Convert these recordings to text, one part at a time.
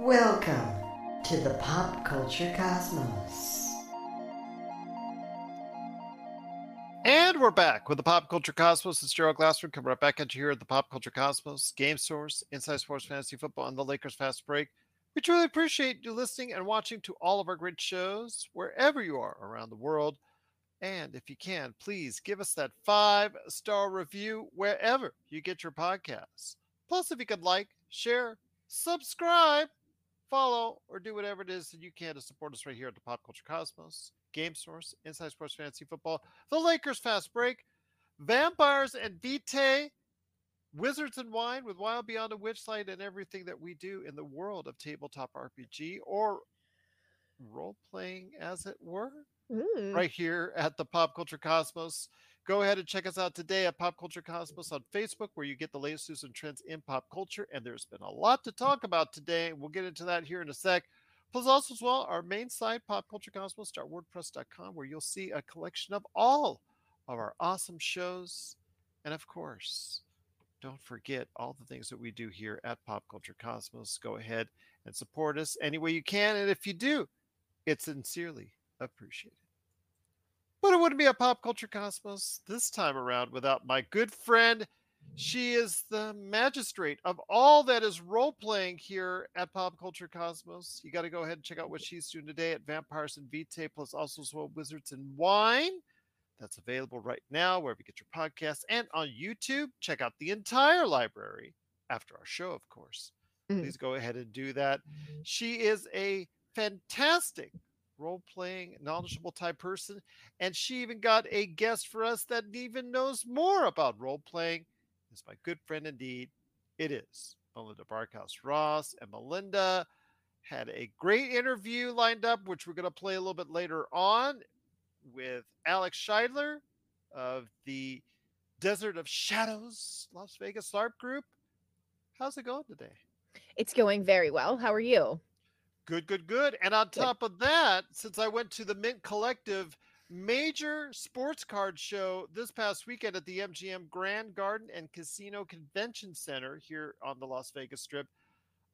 Welcome to the pop culture cosmos. And we're back with the Pop Culture Cosmos. It's Gerald Glassford coming right back at you here at the Pop Culture Cosmos, Game Source, Inside Sports Fantasy Football, and the Lakers Fast Break. We truly appreciate you listening and watching to all of our great shows wherever you are around the world. And if you can, please give us that five star review wherever you get your podcasts. Plus, if you could like, share, subscribe, follow, or do whatever it is that you can to support us right here at the Pop Culture Cosmos, Game Source, Inside Sports Fantasy Football, the Lakers Fast Break, Vampires and Vitae, Wizards and Wine with Wild Beyond the Witchlight, and everything that we do in the world of tabletop RPG or role playing, as it were, Ooh. right here at the Pop Culture Cosmos. Go ahead and check us out today at Pop Culture Cosmos on Facebook, where you get the latest news and trends in pop culture. And there's been a lot to talk about today. We'll get into that here in a sec. Plus, also as well, our main site, popculturecosmos.wordpress.com, where you'll see a collection of all of our awesome shows. And of course, don't forget all the things that we do here at Pop Culture Cosmos. Go ahead and support us any way you can. And if you do, it's sincerely appreciated. But it wouldn't be a Pop Culture Cosmos this time around without my good friend. She is the magistrate of all that is role playing here at Pop Culture Cosmos. You got to go ahead and check out what she's doing today at Vampires and Vitae, plus also as well Wizards and Wine. That's available right now wherever you get your podcasts and on YouTube. Check out the entire library after our show, of course. Mhm. Please go ahead and do that. She is a fantastic role playing, knowledgeable type person. And she even got a guest for us that even knows more about role playing. It's my good friend indeed. It is Melinda Barkhouse Ross. And Melinda had a great interview lined up, which we're going to play a little bit later on with Alex Scheidler of the Desert of Shadows Las Vegas LARP group. How's it going today? It's going very well. How are you? Good, good, good. And on top of that, since I went to the Mint Collective major sports card show this past weekend at the MGM Grand Garden and Casino Convention Center here on the Las Vegas Strip,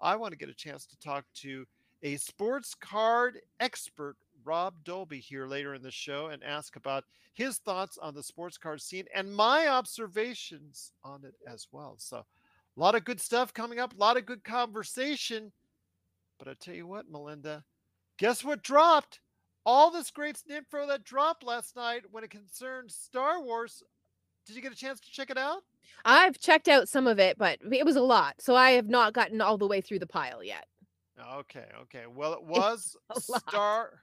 I want to get a chance to talk to a sports card expert, Rob Dolby, here later in the show and ask about his thoughts on the sports card scene and my observations on it as well. So, a lot of good stuff coming up, a lot of good conversation. But I tell you what, Melinda, guess what dropped? All this great info that dropped last night when it concerned Star Wars. Did you get a chance to check it out? I've checked out some of it, but it was a lot. So I have not gotten all the way through the pile yet. Okay, okay. Well, it was. Star.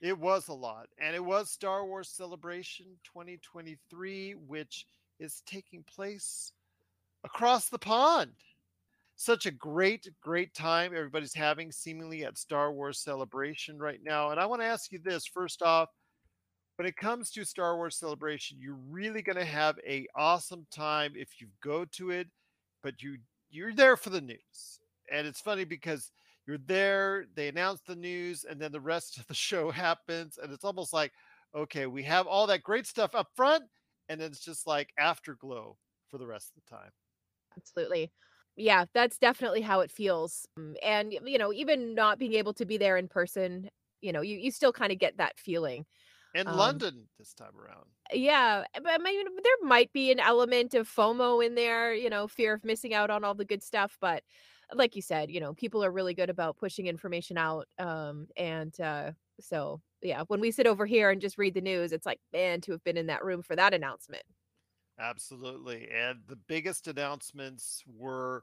It was a lot, and it was Star Wars Celebration 2023, which is taking place across the pond. Such a great, great time everybody's having, seemingly at Star Wars Celebration right now. And I want to ask you this first off: when it comes to Star Wars Celebration, you're really going to have a awesome time if you go to it, but you you're there for the news. And it's funny because you're there, they announce the news, and then the rest of the show happens. And it's almost like, okay, we have all that great stuff up front, and then it's just like afterglow for the rest of the time. Absolutely. Yeah, that's definitely how it feels. Um, And, you know, even not being able to be there in person, you know, you, you still kind of get that feeling. In Um, London this time around. Yeah, but I mean, there might be an element of FOMO in there, you know, fear of missing out on all the good stuff. But like you said, you know, people are really good about pushing information out. Um, and uh, so, yeah, when we sit over here and just read the news, it's like, man, to have been in that room for that announcement. Absolutely. And the biggest announcements were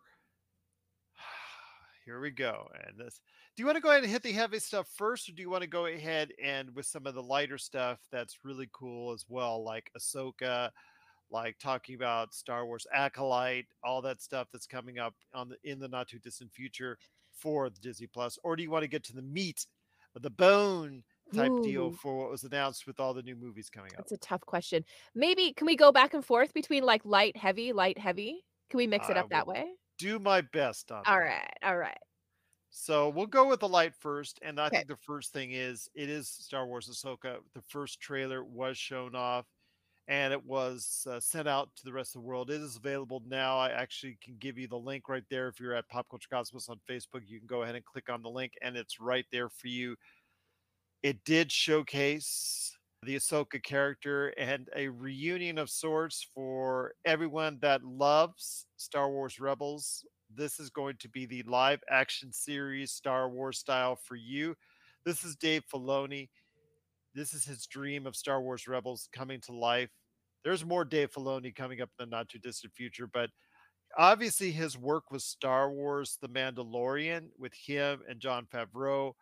here we go. And this do you want to go ahead and hit the heavy stuff first, or do you want to go ahead and with some of the lighter stuff that's really cool as well, like Ahsoka, like talking about Star Wars Acolyte, all that stuff that's coming up on the in the not too distant future for Disney Plus, or do you want to get to the meat, the bone type deal for what was announced with all the new movies coming up? That's a tough question. Maybe can we go back and forth between like light, heavy, light, heavy? Can we mix it I up that way? Do my best on All that. right, all right. So we'll go with the light first. And I Okay. think the first thing is it is Star Wars Ahsoka. The first trailer was shown off. and it was uh, sent out to the rest of the world. It is available now. I actually can give you the link right there. If you're at Pop Culture Cosmos on Facebook, you can go ahead and click on the link, and it's right there for you. It did showcase the Ahsoka character and a reunion of sorts for everyone that loves Star Wars Rebels. This is going to be the live action series, Star Wars style for you. This is Dave Filoni. This is his dream of Star Wars Rebels coming to life. There's more Dave Filoni coming up in the not too distant future, but obviously his work with Star Wars The Mandalorian with him and Jon Favreau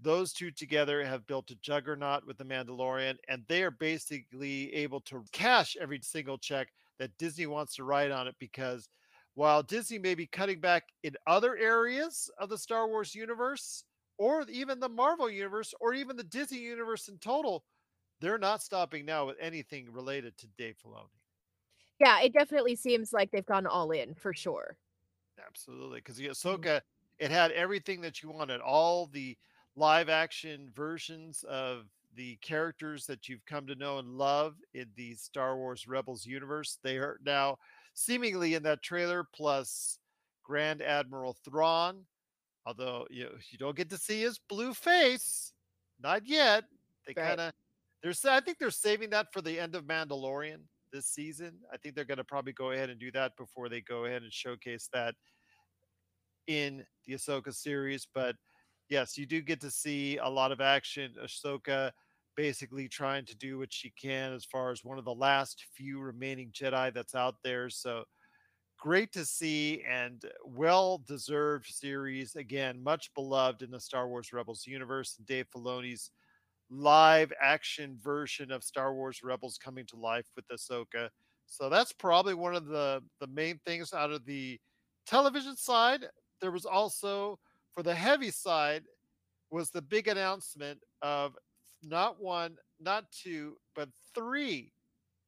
those two together have built a juggernaut with the Mandalorian, and they are basically able to cash every single check that Disney wants to write on it because while Disney may be cutting back in other areas of the Star Wars universe, or even the Marvel universe, or even the Disney universe in total, they're not stopping now with anything related to Dave Filoni. Yeah, it definitely seems like they've gone all in for sure. Absolutely, because the Ahsoka, mm-hmm. it had everything that you wanted, all the live action versions of the characters that you've come to know and love in the Star Wars Rebels universe. They are now seemingly in that trailer, plus Grand Admiral Thrawn. Although you know, you don't get to see his blue face, not yet. They kind of they're I think they're saving that for the end of Mandalorian this season. I think they're going to probably go ahead and do that before they go ahead and showcase that in the Ahsoka series. But yes, you do get to see a lot of action. Ahsoka basically trying to do what she can as far as one of the last few remaining Jedi that's out there. So great to see and well deserved series. Again, much beloved in the Star Wars Rebels universe. And Dave Filoni's live action version of Star Wars Rebels coming to life with Ahsoka. So that's probably one of the the main things out of the television side. There was also for the heavy side was the big announcement of not one, not two, but three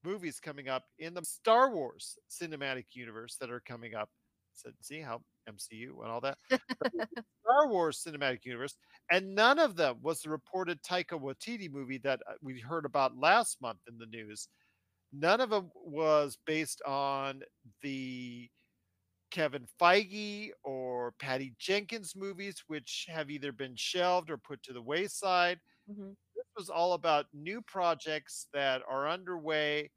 movies coming up in the Star Wars cinematic universe that are coming up. So see how MCU and all that. Star Wars cinematic universe, and none of them was the reported Taika Waititi movie that uh, we heard about last month in the news. None of them was based on the Kevin Feige or Patty Jenkins movies, which have either been shelved or put to the wayside. Mm-hmm. This was all about new projects that are underway,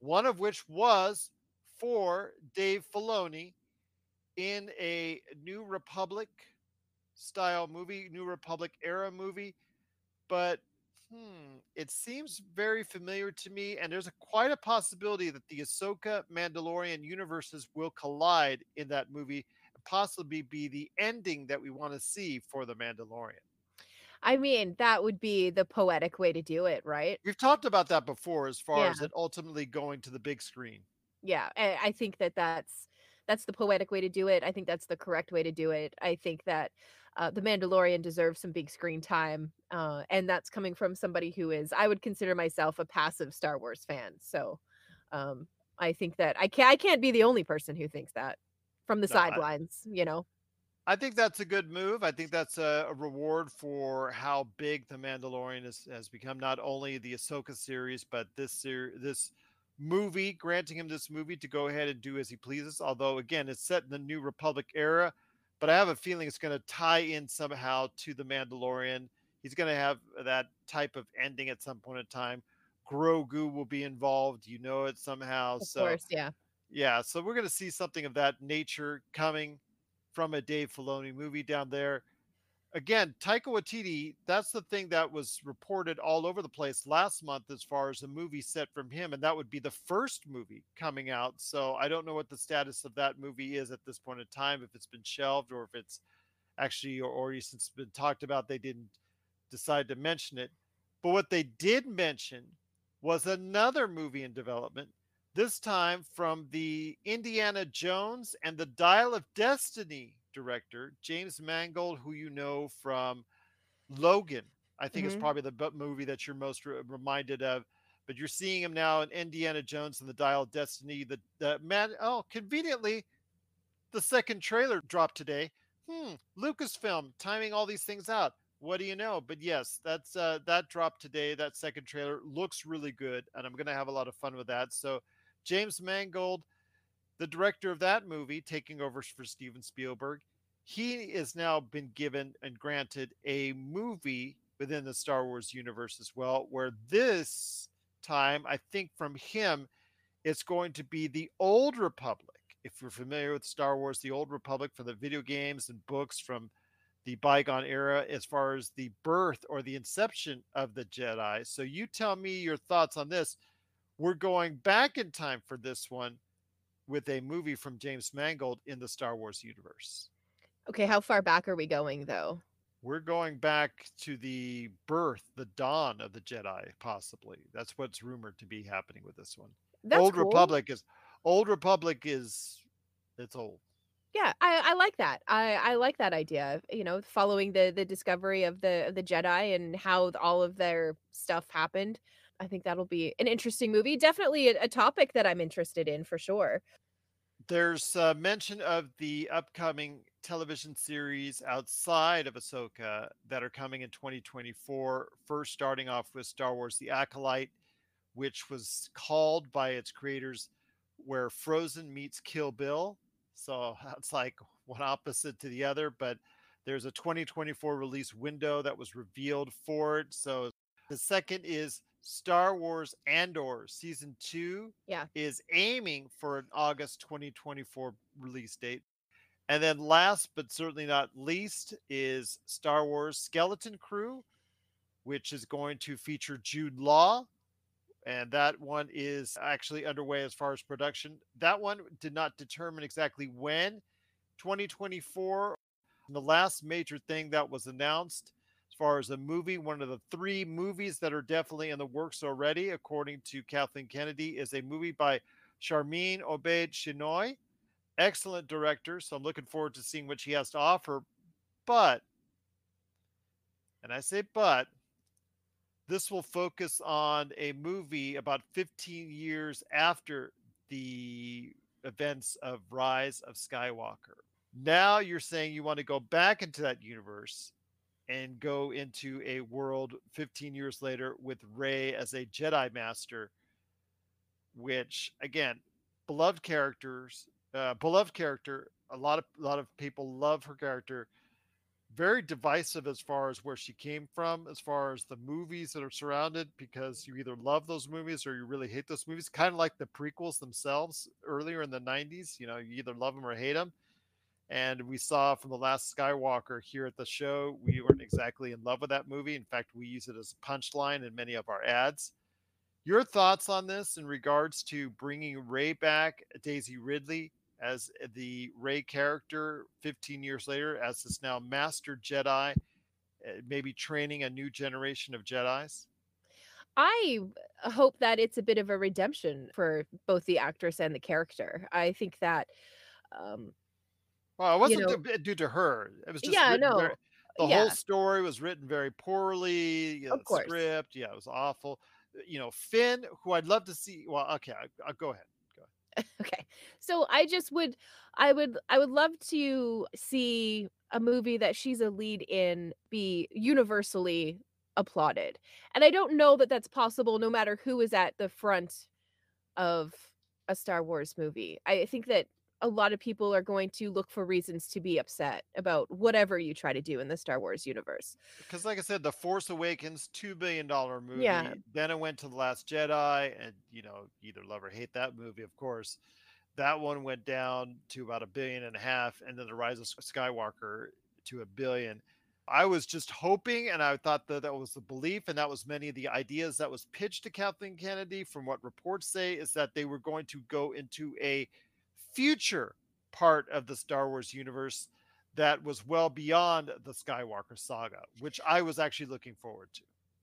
one of which was for Dave Filoni in a New Republic style movie, New Republic era movie. But Hmm, it seems very familiar to me, and there's a, quite a possibility that the Ahsoka Mandalorian universes will collide in that movie and possibly be the ending that we want to see for the Mandalorian. I mean, that would be the poetic way to do it, right? We've talked about that before, as far yeah. as it ultimately going to the big screen. Yeah, I think that that's that's the poetic way to do it. I think that's the correct way to do it. I think that uh, the Mandalorian deserves some big screen time, uh, and that's coming from somebody who is, I would consider myself a passive Star Wars fan. So, um, I think that I can't, I can't be the only person who thinks that from the no, sidelines, you know. I think that's a good move. I think that's a, a reward for how big the Mandalorian is, has become. Not only the Ahsoka series, but this series, this movie, granting him this movie to go ahead and do as he pleases. Although, again, it's set in the New Republic era but I have a feeling it's going to tie in somehow to the Mandalorian. He's going to have that type of ending at some point in time. Grogu will be involved, you know it somehow. Of so, course, yeah, yeah. So we're going to see something of that nature coming from a Dave Filoni movie down there again, Taika Waititi, that's the thing that was reported all over the place last month as far as the movie set from him, and that would be the first movie coming out. So I don't know what the status of that movie is at this point in time, if it's been shelved or if it's actually already since been talked about, they didn't decide to mention it. But what they did mention was another movie in development, this time from the Indiana Jones and the Dial of Destiny director, James Mangold, who you know from Logan. I think mm-hmm. is probably the movie that you're most re- reminded of. But you're seeing him now in Indiana Jones and the Dial of Destiny. The, the man, oh, conveniently, the second trailer dropped today. Hmm, Lucasfilm timing all these things out. what do you know? But yes, that's uh, that dropped today. That second trailer looks really good, and I'm gonna have a lot of fun with that. So, James Mangold, the director of that movie, taking over for Steven Spielberg, he has now been given and granted a movie within the Star Wars universe as well, where this time, I think from him, it's going to be the Old Republic. If you're familiar with Star Wars, the Old Republic from the video games and books from the bygone era as far as the birth or the inception of the Jedi. So you tell me your thoughts on this. We're going back in time for this one with a movie from James Mangold in the Star Wars universe. Okay, how far back are we going though? We're going back to the birth, the dawn of the Jedi, possibly. That's what's rumored to be happening with this one. That's Old cool. Republic is Old Republic is it's old. Yeah, I, I like that. I, I like that idea. You know, following the the discovery of the of the Jedi and how all of their stuff happened. I think that'll be an interesting movie. Definitely a, a topic that I'm interested in for sure. There's uh, mention of the upcoming television series outside of Ahsoka that are coming in 2024. First, starting off with Star Wars The Acolyte, which was called by its creators where Frozen meets Kill Bill. So it's like one opposite to the other, but there's a 2024 release window that was revealed for it. So the second is Star Wars Andor season two Yeah. is aiming for an August 2024 release date. And then last but certainly not least is Star Wars Skeleton Crew, which is going to feature Jude Law. And that one is actually underway as far as production. That one did not determine exactly when 2024. And the last major thing that was announced far as a movie, one of the three movies that are definitely in the works already, according to Kathleen Kennedy, is a movie by Sharmeen Obaid-Chinoy. Excellent director. So I'm looking forward to seeing what she has to offer. But, and I say but, this will focus on a movie about 15 years after the events of Rise of Skywalker. Now you're saying you want to go back into that universe and go into a world 15 years later with Rey as a Jedi Master, which again, beloved characters, uh, beloved character. A lot of a lot of people love her character. Very divisive as far as where she came from, as far as the movies that are surrounded, because you either love those movies or you really hate those movies. Kind of like the prequels themselves earlier in the 90s. You know, you either love them or hate them. And we saw from the last Skywalker here at the show, we weren't exactly in love with that movie. In fact, we use it as a punchline in many of our ads. Your thoughts on this in regards to bringing Rey back, Daisy Ridley as the Rey character 15 years later, as this now master Jedi, uh, maybe training a new generation of Jedi's? I hope that it's a bit of a redemption for both the actress and the character. I think that um Well, it wasn't know due to her. It was just yeah, no. very, the whole story was written very poorly. You know, of the course. script, yeah, it was awful. Uh, You know, Finn, who I'd love to see. Well, okay, I, I'll go ahead. Go ahead. Okay. So I just would I would I would love to see a movie that she's a lead in be universally applauded. And I don't know that that's possible no matter who is at the front of a Star Wars movie. I think that a lot of people are going to look for reasons to be upset about whatever you try to do in the Star Wars universe. Because, like I said, The Force Awakens, two billion dollar movie. Yeah. movie. Then it went to The Last Jedi, and you know, either love or hate that movie, of course. That one went down to about a billion and a half, and then The Rise of Skywalker to a billion. I was just hoping, and I thought that that was the belief, and that was many of the ideas that was pitched to Kathleen Kennedy. From what reports say, is that they were going to go into a future part of the Star Wars universe that was well beyond the Skywalker saga, which I was actually looking forward to.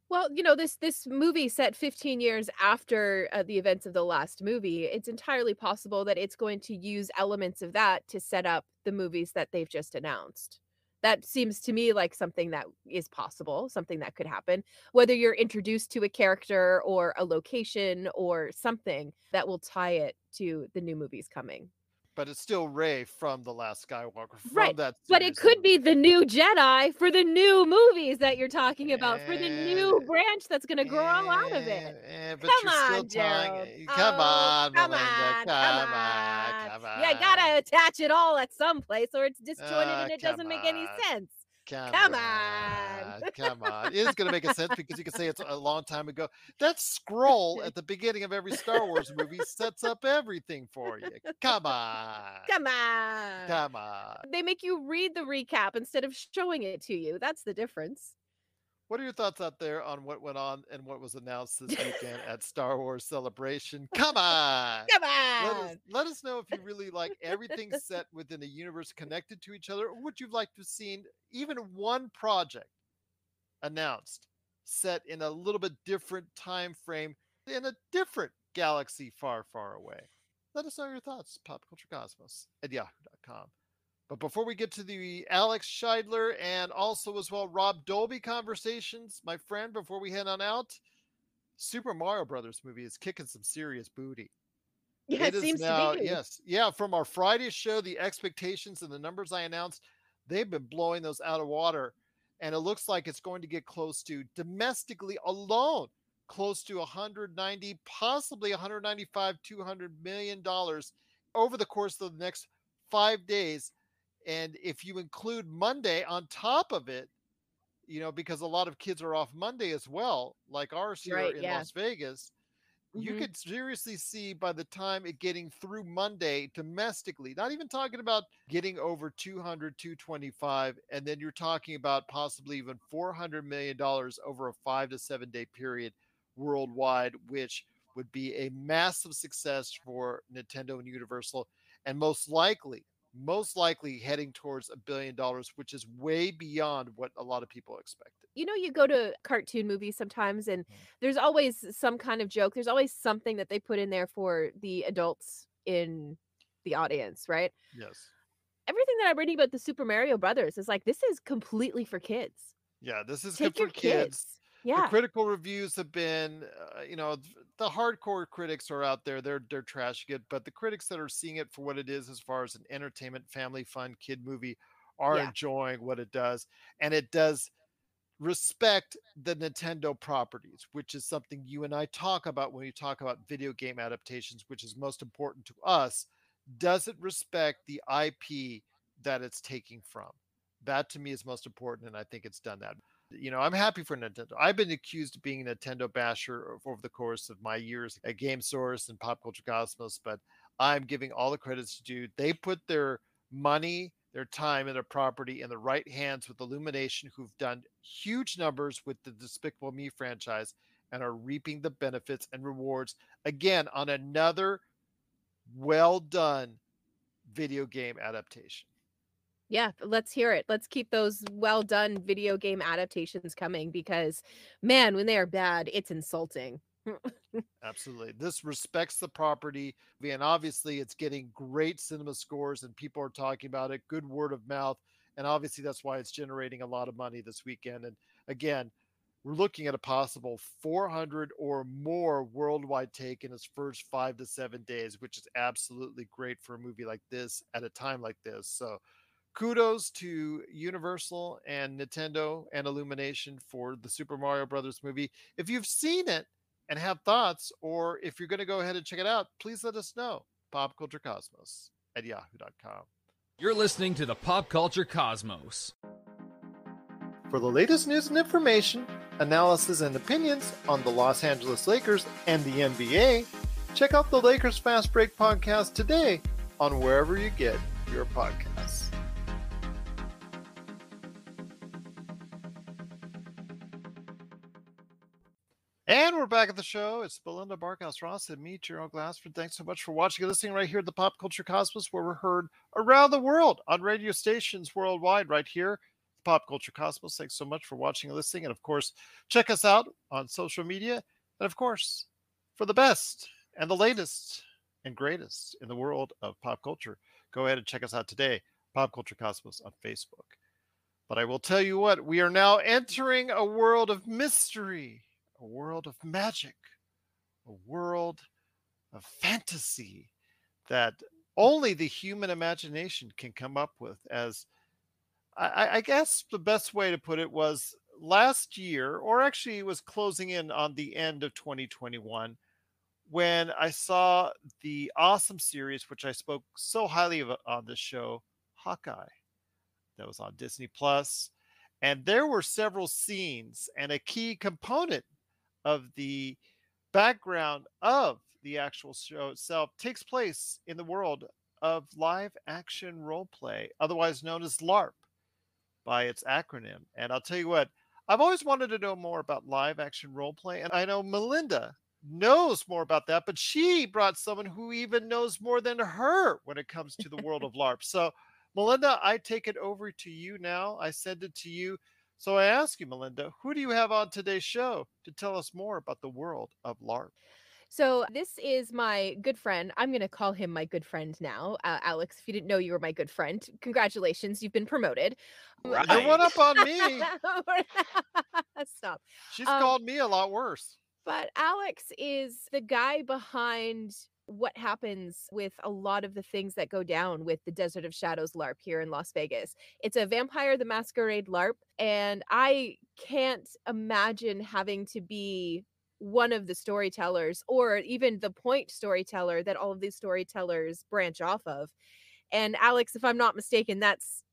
Well, you know, this this movie set 15 years after uh, the events of the last movie. It's entirely possible that it's going to use elements of that to set up the movies that they've just announced. That seems to me like something that is possible, something that could happen. Whether you're introduced to a character or a location or something that will tie it to the new movies coming. But it's still Rey from the Last Skywalker. From Right, that, But it could be the new Jedi for the new movies that you're talking about, for the new Eh, branch that's going to grow out of it. Eh, eh, but Come on, tying- eh, Come Oh, on, come Melinda. on, come come on, on. come on. You gotta attach it all at some place, or it's disjointed Ah, and it doesn't make any sense. Come, Come on. on. Come on. It is going to make a sense because you can say it's a long time ago. That scroll at the beginning of every Star Wars movie sets up everything for you. Come on. Come on. Come on. They make you read the recap instead of showing it to you. That's the difference. What are your thoughts out there on what went on and what was announced this weekend at Star Wars Celebration? Come on. Come Let on. us, let us know if you really like everything set within a universe connected to each other, or would you like to have seen even one project announced set in a little bit different time frame in a different galaxy far, far away? Let us know your thoughts. Popculturecosmos at yahoo.com. But before we get to the Alex Scheidler and also as well Rob Dolby conversations, my friend, before we head on out, Super Mario Brothers movie is kicking some serious booty. Yeah, it, is seems now, to be. yes, yeah. From our Friday show, the expectations and the numbers I announced, they've been blowing those out of water, and it looks like it's going to get close to domestically alone, close to 190, possibly 195, 200 million dollars over the course of the next five days. And if you include Monday on top of it, you know, because a lot of kids are off Monday as well, like ours here Right, in yeah. Las Vegas you Mhm. could seriously see by the time it getting through Monday domestically, not even talking about getting over 200, 225, and then you're talking about possibly even 400 million dollars over a five to seven day period worldwide, which would be a massive success for Nintendo and Universal, and most likely, most likely heading towards a billion dollars, which is way beyond what a lot of people expected. you know you go to cartoon movies sometimes and Mm. there's always some kind of joke there's always something that they put in there for the adults in the audience right Yes. everything that i'm reading about the super mario brothers is like this is completely for kids Yeah, this is take good for kids. kids yeah the critical reviews have been uh, you know the hardcore critics are out there they're they're trashing it but the critics that are seeing it for what it is as far as an entertainment family fun kid movie are Yeah. enjoying what it does and it does respect the Nintendo properties which is something you and I talk about when we talk about video game adaptations which is most important to us. Does it respect the IP that it's taking from? That to me is most important and I think it's done that you know, I'm happy for Nintendo. I've been accused of being a Nintendo basher over the course of my years at Game Source and Pop Culture Cosmos, but I'm giving all the credits to due. They put their money, their time, and their property in the right hands with Illumination, who've done huge numbers with the Despicable Me franchise and are reaping the benefits and rewards again on another well done video game adaptation. Yeah let's hear it let's keep those well done video game adaptations coming because man when they are bad it's insulting Absolutely. This respects the property. And obviously, it's getting great cinema scores, and people are talking about it, good word of mouth. And obviously, that's why it's generating a lot of money this weekend. And again, we're looking at a possible 400 or more worldwide take in its first five to seven days, which is absolutely great for a movie like this at a time like this. So, kudos to Universal and Nintendo and Illumination for the Super Mario Brothers movie. If you've seen it, and have thoughts, or if you're going to go ahead and check it out, please let us know. Popculturecosmos at yahoo.com. You're listening to the Pop Culture Cosmos. For the latest news and information, analysis and opinions on the Los Angeles Lakers and the NBA, check out the Lakers Fast Break podcast today on wherever you get your podcasts. We're back at the show. It's Melinda Barkhouse Ross and me, Gerald Glassford. Thanks so much for watching and listening right here at the Pop Culture Cosmos, where we're heard around the world on radio stations worldwide, right here, Pop Culture Cosmos. Thanks so much for watching and listening. And of course, check us out on social media. And of course, for the best and the latest and greatest in the world of pop culture, go ahead and check us out today, Pop Culture Cosmos on Facebook. But I will tell you what, we are now entering a world of mystery, a world of magic, a world of fantasy that only the human imagination can come up with as I, I guess the best way to put it was last year, or actually was closing in on the end of 2021, when I saw the awesome series, which I spoke so highly of on this show, Hawkeye, that was on Disney Plus. And there were several scenes, and a key component of the background of the actual show itself takes place in the world of live action role play, otherwise known as LARP by its acronym. And I'll tell you what, I've always wanted to know more about live action role play. And I know Melinda knows more about that, but she brought someone who even knows more than her when it comes to the world of LARP. So, Melinda, I take it over to you now. I send it to you. So I ask you, Melinda, who do you have on today's show to tell us more about the world of LARP? So this is my good friend. I'm going to call him my good friend now. Uh, Alex, if you didn't know you were my good friend, congratulations, you've been promoted. Right. You're one up on me. Stop. She's um, called me a lot worse. But Alex is the guy behind what happens with a lot of the things that go down with the Desert of Shadows LARP here in Las Vegas. It's a Vampire the Masquerade LARP, and I can't imagine having to be one of the storytellers or even the point storyteller that all of these storytellers branch off of. And Alex, if I'm not mistaken, that's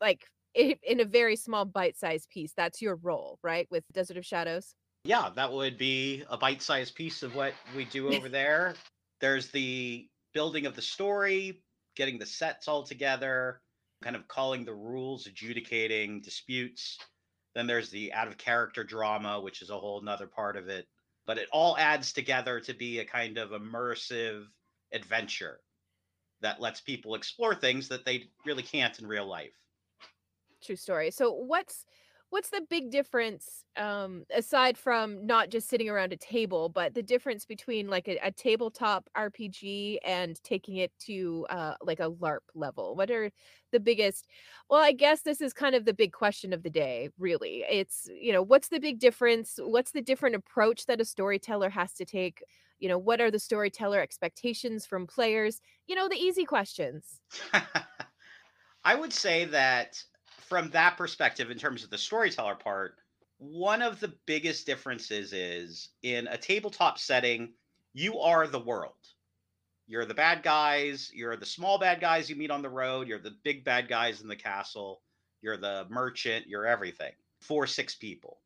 like in a very small bite-sized piece. That's your role, right? With Desert of Shadows. Yeah, that would be a bite-sized piece of what we do over there. There's the building of the story, getting the sets all together, kind of calling the rules, adjudicating disputes. Then there's the out of character drama, which is a whole nother part of it but it all adds together to be a kind of immersive adventure that lets people explore things that they really can't in real life. True story. So what's what's the big difference um aside from not just sitting around a table but the difference between like a, a tabletop rpg and taking it to uh like a larp level? What are the biggest well i guess this is kind of the big question of the day really. It's you know what's the big difference? What's the different approach that a storyteller has to take? You know what are the storyteller expectations from players? You know the easy questions. I would say that from that perspective, in terms of the storyteller part, one of the biggest differences is in a tabletop setting, you are the world. You're the bad guys, you're the small bad guys you meet on the road, you're the big bad guys in the castle, you're the merchant, you're everything. for six people.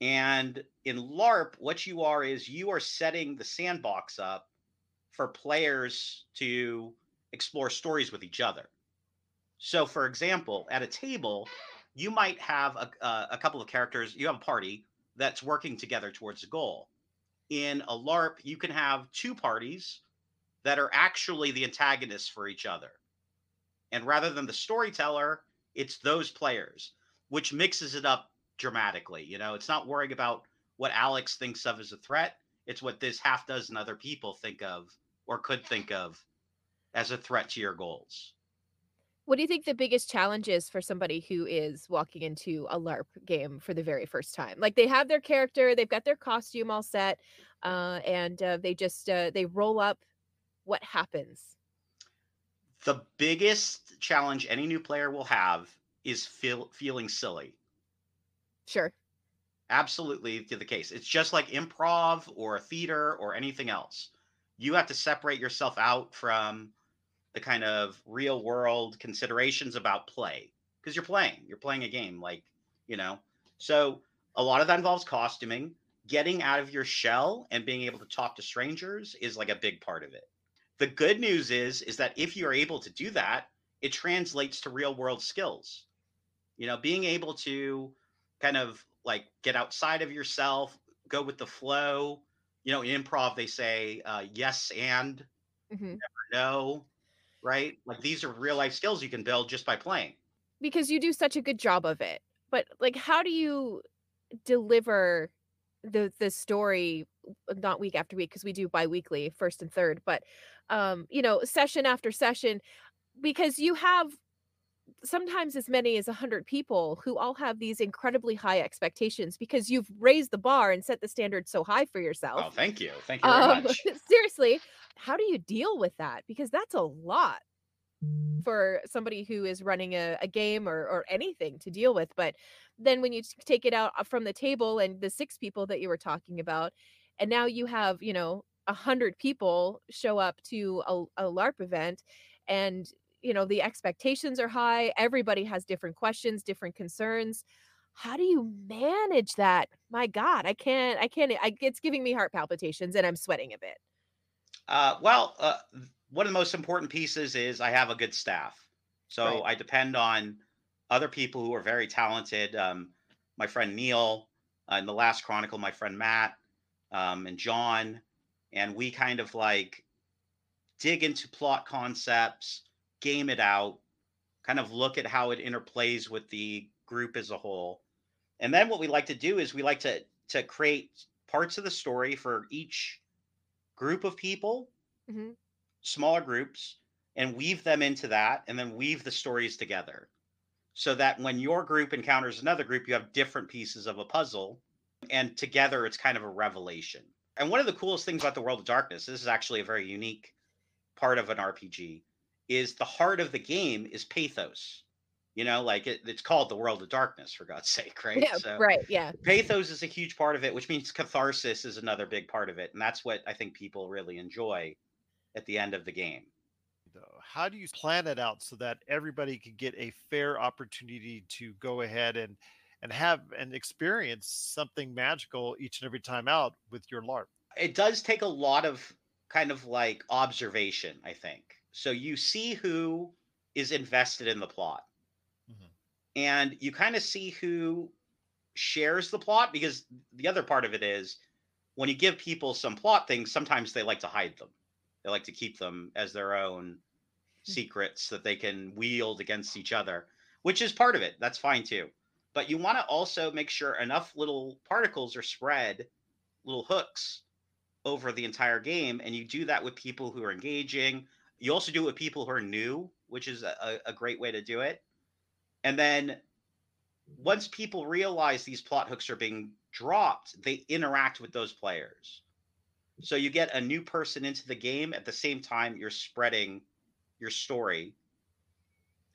And in LARP, what you are is you are setting the sandbox up for players to explore stories with each other. So, for example, at a table, you might have a, uh, a couple of characters, you have a party that's working together towards a goal. In a LARP, you can have two parties that are actually the antagonists for each other. And rather than the storyteller, it's those players, which mixes it up dramatically. You know, it's not worrying about what Alex thinks of as a threat, it's what this half dozen other people think of or could think of as a threat to your goals. What do you think the biggest challenge is for somebody who is walking into a LARP game for the very first time? Like they have their character, they've got their costume all set, uh, and uh, they just uh, they roll up. What happens? The biggest challenge any new player will have is feel, feeling silly. Sure. Absolutely to the case. It's just like improv or theater or anything else. You have to separate yourself out from the kind of real world considerations about play because you're playing you're playing a game like you know? So a lot of that involves costuming. Getting out of your shell and being able to talk to strangers is like a big part of it. The good news is is that if you're able to do that it translates to real world skills. You know being able to kind of like get outside of yourself go with the flow. You know in improv they say uh, yes and mm-hmm. never no right? Like these are real life skills you can build just by playing. Because you do such a good job of it. But like how do you deliver the the story uh, not week after week because we do bi-weekly first and third but um you know session after session because you have sometimes as many as 100 people who all have these incredibly high expectations because you've raised the bar and set the standard so high for yourself. Oh, thank you. Thank you very um, much. seriously. How do you deal with that? Because that's a lot for somebody who is running a, a game or, or anything to deal with. But then when you take it out uh, from the table and the six people that you were talking about, and now you have, you know, a hundred people show up to a, a LARP event and you know the expectations are high everybody has different questions different concerns how do you manage that my god i can't i can't I, it's giving me heart palpitations and i'm sweating a bit Uh, well, uh, one of the most important pieces is I have a good staff. So Right. I depend on other people who are very talented. Um, my friend Neil, uh, in the last Chronicle, my friend Matt, um, and John, and we kind of like dig into plot concepts, game it out, kind of look at how it interplays with the group as a whole. And then what we like to do is we like to to create parts of the story for each group of people hmm smaller groups and weave them into that and then weave the stories together. So that when your group encounters another group you have different pieces of a puzzle and together it's kind of a revelation. And one of the coolest things about the world of darkness this is actually a very unique part of an rpg is the heart of the game is pathos you know like it, it's called the world of darkness for god's sake right yeah So- right yeah pathos is a huge part of it, which means catharsis is another big part of it. And that's what I think people really enjoy at the end of the game. though? How do you plan it out so that everybody can get a fair opportunity to go ahead and and have and experience something magical each and every time out with your LARP? It does take a lot of kind of like observation, I think. So you see who is invested in the plot. And you kind of see who shares the plot because the other part of it is when you give people some plot things, sometimes they like to hide them. They like to keep them as their own hmm. secrets that they can wield against each other, which is part of it. That's fine too. But you want to also make sure enough little particles are spread, little hooks over the entire game. And you do that with people who are engaging. You also do it with people who are new, which is a- a great way to do it. And then once people realize these plot hooks are being dropped, they interact with those players. So you get a new person into the game at the same time you're spreading your story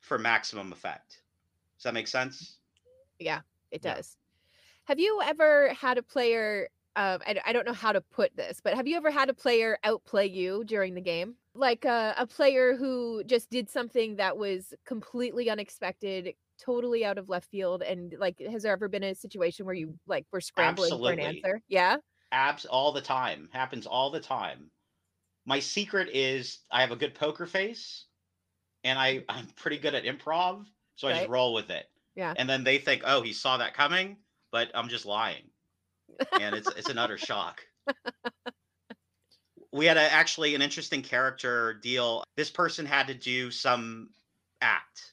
for maximum effect. Does that make sense? Yeah, it does have you ever had a player um, I, I don't know how to put this but have you ever had a player outplay you during the game like a, a player who just did something that was completely unexpected totally out of left field and like has there ever been a situation where you like were scrambling for an answer yeah Abs all the time. Happens all the time. My secret is I have a good poker face and I, I'm pretty good at improv. So I just roll with it. Yeah. And then they think, oh, he saw that coming, but I'm just lying. And it's it's an utter shock. We had a, actually an interesting character deal. This person had to do some act.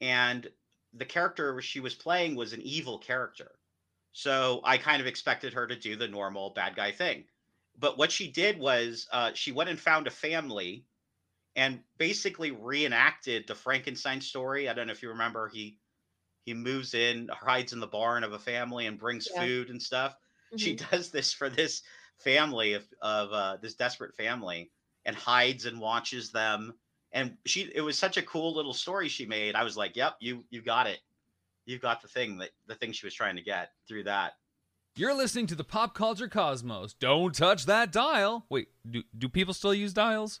And the character she was playing was an evil character. So I kind of expected her to do the normal bad guy thing. But what she did was uh, she went and found a family and basically reenacted the Frankenstein story. I don't know if you remember, he he moves in, hides in the barn of a family and brings Yeah. food and stuff. She Mhm. does this for this family of, of uh, this desperate family and hides and watches them. And she it was such a cool little story she made. I was like, "Yep, you you got it. you've got the thing that the thing she was trying to get through that." You're listening to the Pop Culture Cosmos. Don't touch that dial. Wait, do, do people still use dials?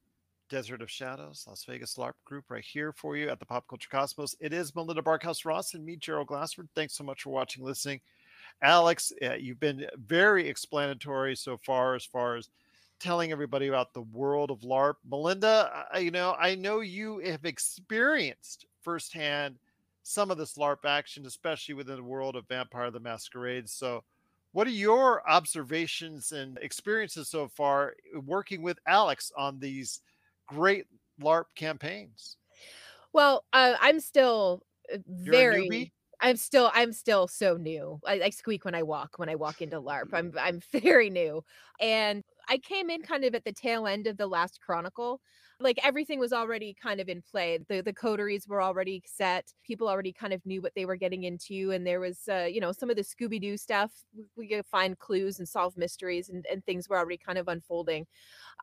Desert of Shadows, Las Vegas LARP group right here for you at the Pop Culture Cosmos. It is Melinda Barkhouse Ross and me, Gerald Glassford. Thanks so much for watching, listening. Alex, you've been very explanatory so far as far as telling everybody about the world of LARP. Melinda, I, you know, I know you have experienced firsthand some of this LARP action, especially within the world of Vampire the Masquerade. So, what are your observations and experiences so far working with Alex on these great LARP campaigns. Well, uh, I'm still uh, very. I'm still I'm still so new. I, I squeak when I walk when I walk into LARP. I'm I'm very new, and I came in kind of at the tail end of the last Chronicle. Like everything was already kind of in play. The the coteries were already set. People already kind of knew what they were getting into, and there was uh, you know some of the Scooby Doo stuff. w- We could find clues and solve mysteries, and, and things were already kind of unfolding.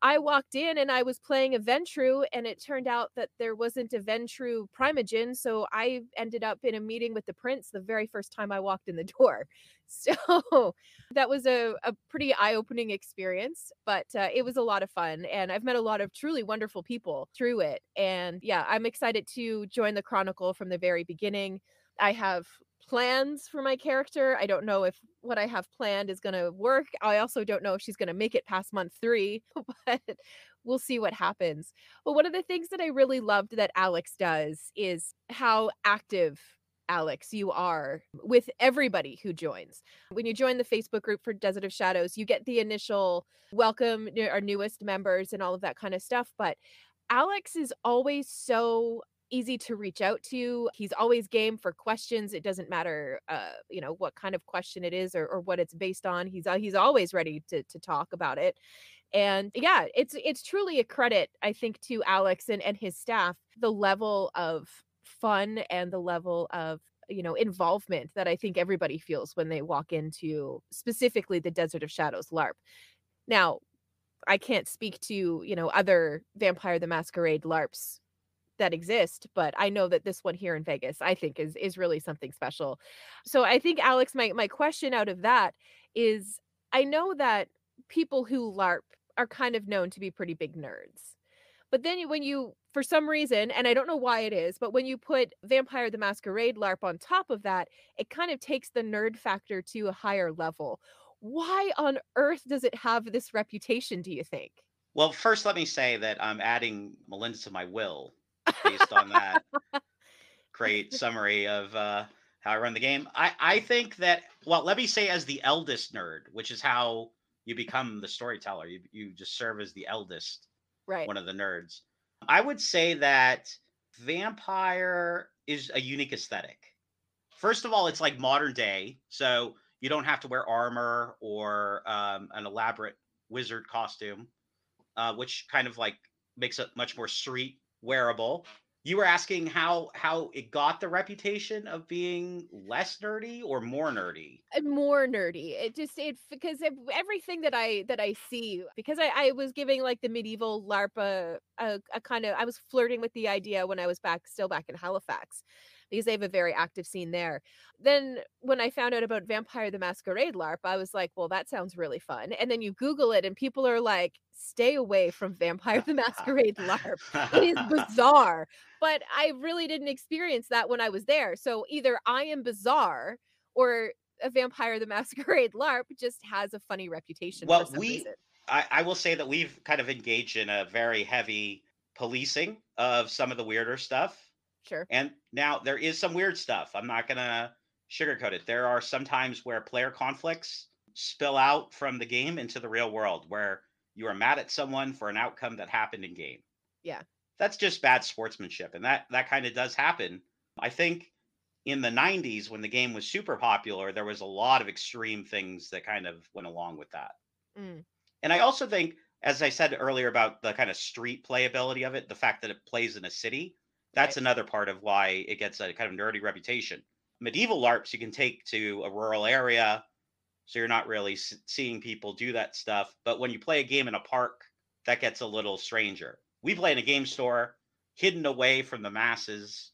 I walked in and I was playing a Ventrue, and it turned out that there wasn't a Ventrue Primogen. So I ended up in a meeting with the prince the very first time I walked in the door. So that was a, a pretty eye opening experience, but uh, it was a lot of fun. And I've met a lot of truly wonderful people through it. And yeah, I'm excited to join the Chronicle from the very beginning. I have plans for my character. I don't know if what I have planned is going to work. I also don't know if she's going to make it past month three, but we'll see what happens. But one of the things that I really loved that Alex does is how active Alex you are with everybody who joins. When you join the Facebook group for Desert of Shadows, you get the initial welcome, our newest members, and all of that kind of stuff. But Alex is always so easy to reach out to. He's always game for questions. It doesn't matter, uh, you know, what kind of question it is or, or what it's based on. He's he's always ready to to talk about it. And yeah, it's it's truly a credit, I think, to Alex and, and his staff, the level of fun and the level of you know involvement that I think everybody feels when they walk into specifically the Desert of Shadows LARP. Now, I can't speak to, you know, other Vampire the Masquerade LARPs that exist, but I know that this one here in Vegas I think is is really something special. So I think Alex my my question out of that is I know that people who LARP are kind of known to be pretty big nerds. But then when you for some reason and I don't know why it is, but when you put Vampire the Masquerade LARP on top of that, it kind of takes the nerd factor to a higher level. Why on earth does it have this reputation, do you think? Well, first, let me say that I'm adding Melinda to my will based on that great summary of uh, how I run the game. I, I think that, well, let me say as the eldest nerd, which is how you become the storyteller. You, you just serve as the eldest, Right. one of the nerds. I would say that vampire is a unique aesthetic. First of all, it's like modern day, so you don't have to wear armor or um, an elaborate wizard costume, uh, which kind of like makes it much more street wearable. You were asking how how it got the reputation of being less nerdy or more nerdy. and more nerdy it just it because ev- everything that i that i see because i i was giving like the medieval larpa a, a kind of i was flirting with the idea when i was back still back in halifax because they have a very active scene there. Then when i found out about vampire the masquerade larp i was like well that sounds really fun. And then you google it and people are like stay away from vampire the masquerade larp. It is bizarre. But i really didn't experience that when i was there. So either i am bizarre or a vampire the masquerade larp just has a funny reputation Well, we, I, I will say that we've kind of engaged in a very heavy policing of some of the weirder stuff. Sure And now there is some weird stuff. I'm not going to sugarcoat it. There are some times where player conflicts spill out from the game into the real world where you are mad at someone for an outcome that happened in game. Yeah. That's just bad sportsmanship and that that kind of does happen. I think in the 90s when the game was super popular there was a lot of extreme things that kind of went along with that. Mm. And I also think as I said earlier about the kind of street playability of it, the fact that it plays in a city, that's Right. another part of why it gets a kind of nerdy reputation. Medieval LARPs you can take to a rural area, so you're not really s- seeing people do that stuff. But when you play a game in a park, that gets a little stranger. We play in a game store, hidden away from the masses,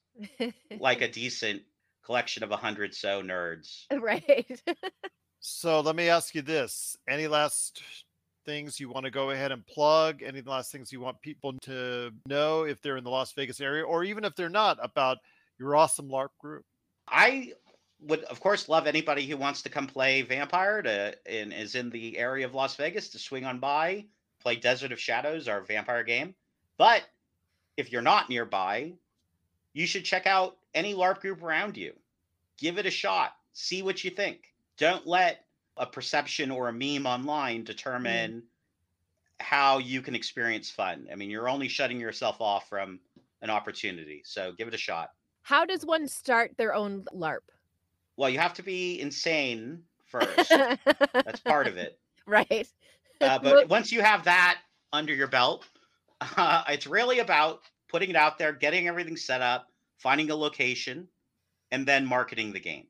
like a decent collection of a hundred so nerds. right So let me ask you this: Any last things you want to go ahead and plug? Any last things you want people to know if they're in the Las Vegas area, or even if they're not, about your awesome LARP group? I would, of course, love anybody who wants to come play Vampire to and is in the area of Las Vegas to swing on by, play Desert of Shadows, our vampire game. But if you're not nearby, you should check out any LARP group around you. Give it a shot. See what you think. Don't let a perception or a meme online determine how you can experience fun. I mean, you're only shutting yourself off from an opportunity. So give it a shot. How does one start their own LARP? Well, you have to be insane first. That's part of it. right. Uh, but once you have that under your belt, uh, it's really about putting it out there, getting everything set up, finding a location, and then marketing the game.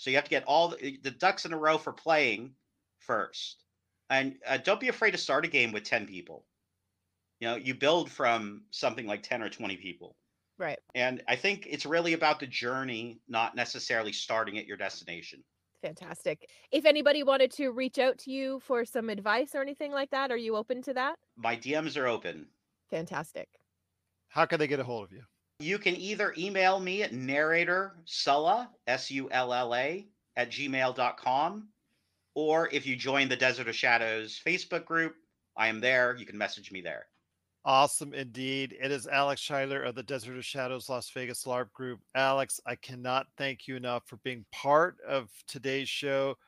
So you have to get all the, the ducks in a row for playing first. And uh, don't be afraid to start a game with 10 people. You know, you build from something like 10 or 20 people. Right. And I think it's really about the journey, not necessarily starting at your destination. Fantastic. If anybody wanted to reach out to you for some advice or anything like that, are you open to that? My DMs are open. Fantastic. How can they get a hold of you? You can either email me at narrator sulla, S U L L A, at gmail.com, or if you join the Desert of Shadows Facebook group, I am there. You can message me there. Awesome indeed. It is Alex Schuyler of the Desert of Shadows Las Vegas LARP Group. Alex, I cannot thank you enough for being part of today's show.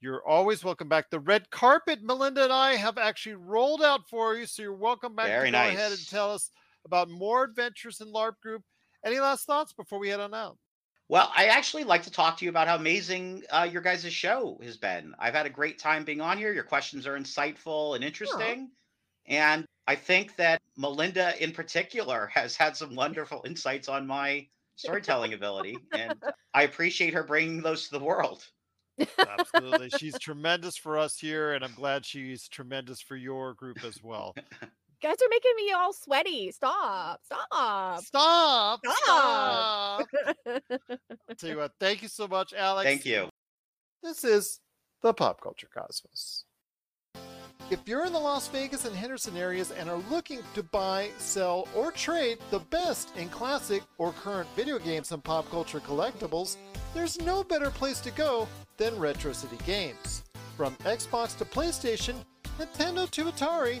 You're always welcome back. The red carpet, Melinda and I have actually rolled out for you. So you're welcome back Very to go nice. ahead and tell us about more adventures in LARP Group. Any last thoughts before we head on out? Well, I actually like to talk to you about how amazing uh, your guys' show has been. I've had a great time being on here. Your questions are insightful and interesting. And I think that Melinda, in particular, has had some wonderful insights on my storytelling ability. And I appreciate her bringing those to the world. Absolutely. She's tremendous for us here, and I'm glad she's tremendous for your group as well. Guys are making me all sweaty. Stop. Stop. Stop! Stop. Stop! Tell you what, thank you so much, Alex. Thank you. This is the Pop Culture Cosmos. If you're in the Las Vegas and Henderson areas and are looking to buy, sell, or trade the best in classic or current video games and pop culture collectibles, there's no better place to go than Retro City Games. From Xbox to PlayStation, Nintendo to Atari,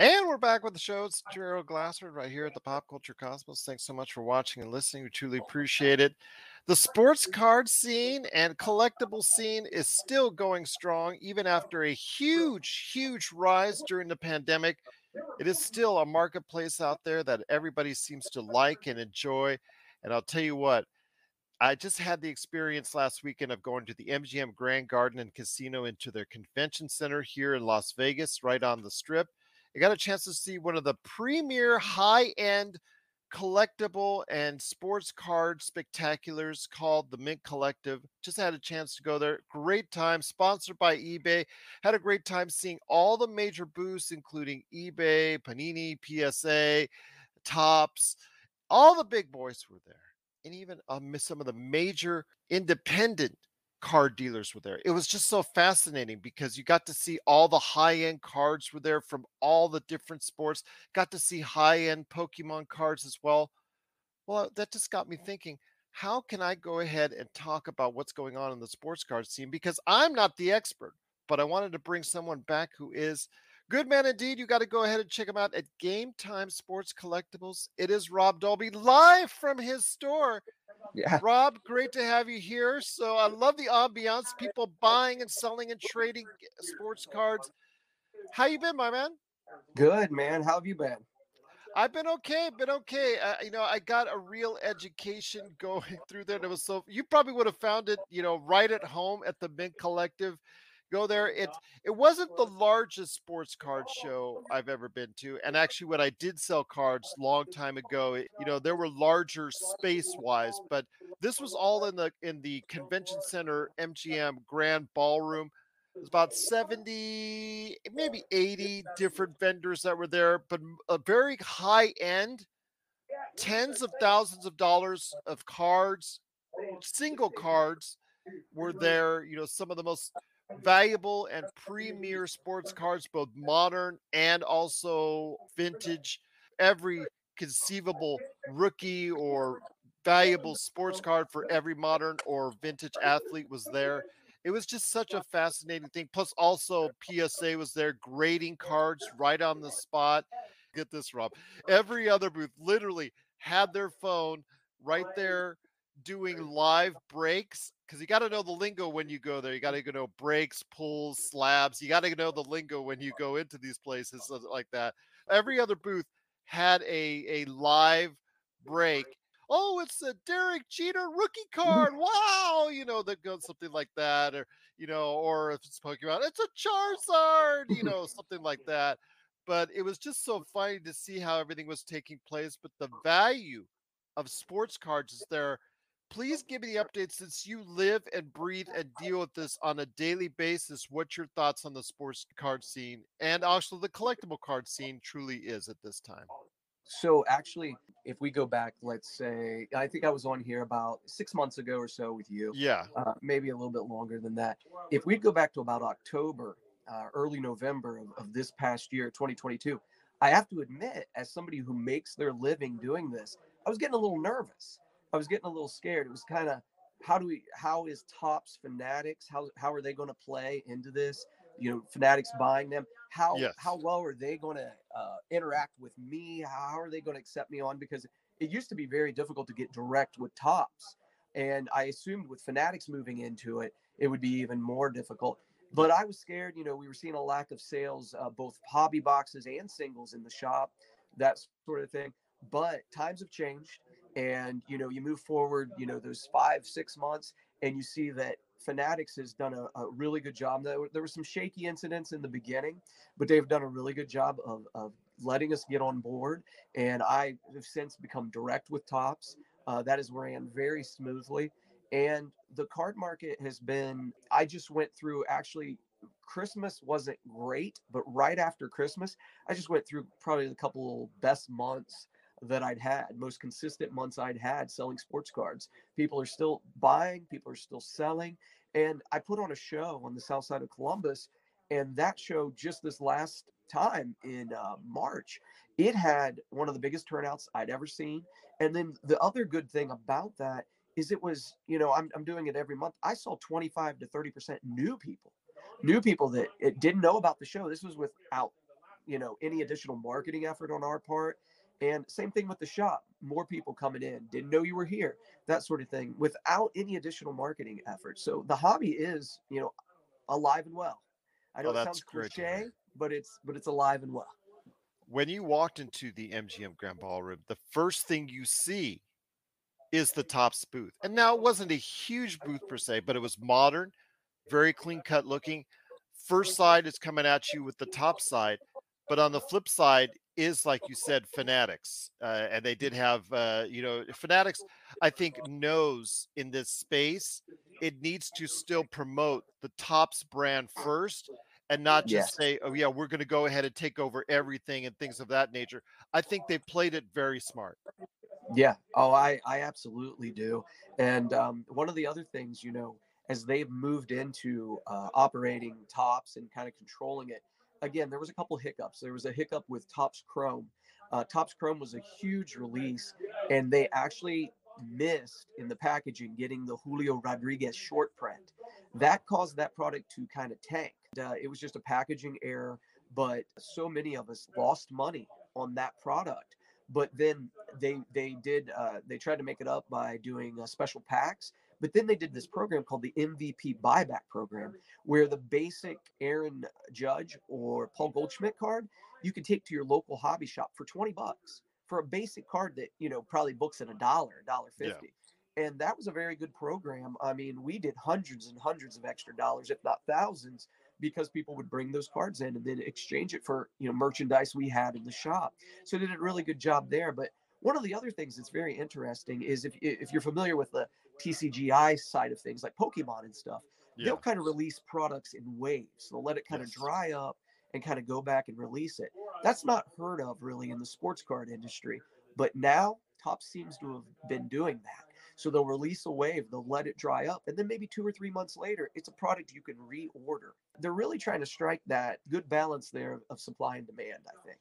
And we're back with the show. It's Gerald Glassford right here at the Pop Culture Cosmos. Thanks so much for watching and listening. We truly appreciate it. The sports card scene and collectible scene is still going strong, even after a huge, huge rise during the pandemic. It is still a marketplace out there that everybody seems to like and enjoy. And I'll tell you what, I just had the experience last weekend of going to the MGM Grand Garden and Casino into their convention center here in Las Vegas, right on the strip. I got a chance to see one of the premier high end collectible and sports card spectaculars called the Mint Collective. Just had a chance to go there. Great time, sponsored by eBay. Had a great time seeing all the major booths, including eBay, Panini, PSA, Topps. All the big boys were there, and even um, some of the major independent card dealers were there. It was just so fascinating because you got to see all the high end cards were there from all the different sports. Got to see high end Pokemon cards as well. Well, that just got me thinking how can I go ahead and talk about what's going on in the sports card scene? Because I'm not the expert, but I wanted to bring someone back who is. Good man indeed. You got to go ahead and check him out at Game Time Sports Collectibles. It is Rob Dolby live from his store. Yeah. Rob, great to have you here. So I love the ambiance, people buying and selling and trading sports cards. How you been, my man? Good, man. How have you been? I've been okay, been okay. Uh, you know, I got a real education going through there. That was so. You probably would have found it, you know, right at home at the Mint Collective. Go there. It it wasn't the largest sports card show I've ever been to, and actually, when I did sell cards long time ago, it, you know, there were larger space wise, but this was all in the in the convention center MGM Grand Ballroom. There's about 70, maybe 80 different vendors that were there, but a very high end, tens of thousands of dollars of cards, single cards were there. You know, some of the most valuable and premier sports cards, both modern and also vintage. Every conceivable rookie or valuable sports card for every modern or vintage athlete was there. It was just such a fascinating thing. Plus, also PSA was there grading cards right on the spot. Get this, Rob. Every other booth literally had their phone right there doing live breaks because you got to know the lingo when you go there. You got to know breaks, pulls, slabs. You got to know the lingo when you go into these places like that. Every other booth had a a live break. Oh, it's a Derek Jeter rookie card. Wow, you know that goes something like that, or you know, or if it's Pokemon, it's a Charizard, you know, something like that. But it was just so funny to see how everything was taking place. But the value of sports cards is there please give me the update since you live and breathe and deal with this on a daily basis. What's your thoughts on the sports card scene and also the collectible card scene truly is at this time? So actually, if we go back, let's say, I think I was on here about six months ago or so with you. Yeah. Uh, maybe a little bit longer than that. If we go back to about October, uh, early November of, of this past year, 2022, I have to admit, as somebody who makes their living doing this, I was getting a little nervous I was getting a little scared. It was kind of how do we how is Topps Fanatics how how are they going to play into this? You know, Fanatics buying them. How yes. how well are they going to uh, interact with me? How are they going to accept me on? Because it used to be very difficult to get direct with Topps, and I assumed with Fanatics moving into it, it would be even more difficult. But I was scared. You know, we were seeing a lack of sales, uh, both hobby boxes and singles in the shop, that sort of thing. But times have changed and you know you move forward you know those five six months and you see that fanatics has done a, a really good job. There, were some shaky incidents in the beginning but they've done a really good job of, of letting us get on board and i have since become direct with Topps uh, that has ran very smoothly and the card market has been i just went through actually christmas wasn't great but right after christmas i just went through probably a couple best months that I'd had, most consistent months I'd had selling sports cards. People are still buying, people are still selling. And I put on a show on the south side of Columbus, and that show just this last time in uh, March, it had one of the biggest turnouts I'd ever seen. And then the other good thing about that is it was, you know, I'm, I'm doing it every month. I saw 25 to 30% new people, new people that didn't know about the show. This was without, you know, any additional marketing effort on our part and same thing with the shop, more people coming in, didn't know you were here, that sort of thing, without any additional marketing effort. So the hobby is, you know, alive and well. I know oh, it sounds cliche, but it's but it's alive and well. When you walked into the MGM Grand Ballroom, the first thing you see is the Topps booth. And now it wasn't a huge booth per se, but it was modern, very clean cut looking. First side is coming at you with the top side, but on the flip side is like you said fanatics uh, and they did have uh, you know fanatics i think knows in this space it needs to still promote the Topps brand first and not just say oh yeah we're going to go ahead and take over everything and things of that nature. I think they played it very smart. Yeah. Oh i i absolutely do and um, one of the other things you know as they've moved into uh, operating Topps and kind of controlling it again, there was a couple hiccups. There was a hiccup with Topps Chrome. Uh, Topps Chrome was a huge release, and they actually missed in the packaging getting the Julio Rodriguez short print. That caused that product to kind of tank. Uh, it was just a packaging error, but so many of us lost money on that product. But then they they did uh, they tried to make it up by doing uh, special packs but then they did this program called the MVP buyback program, where the basic Aaron Judge or Paul Goldschmidt card you can take to your local hobby shop for 20 bucks for a basic card that, you know, probably books at a dollar, a dollar fifty. And that was a very good program. I mean, we did hundreds and hundreds of extra dollars, if not thousands, because people would bring those cards in and then exchange it for you know merchandise we had in the shop. So they did a really good job there. But one of the other things that's very interesting is if if you're familiar with the TCGI side of things, like Pokemon and stuff, yeah. they'll kind of release products in waves. They'll let it kind yes. of dry up and kind of go back and release it. That's not heard of really in the sports card industry. But now Topps seems to have been doing that. So they'll release a wave, they'll let it dry up, and then maybe two or three months later, it's a product you can reorder. They're really trying to strike that good balance there of supply and demand, I think.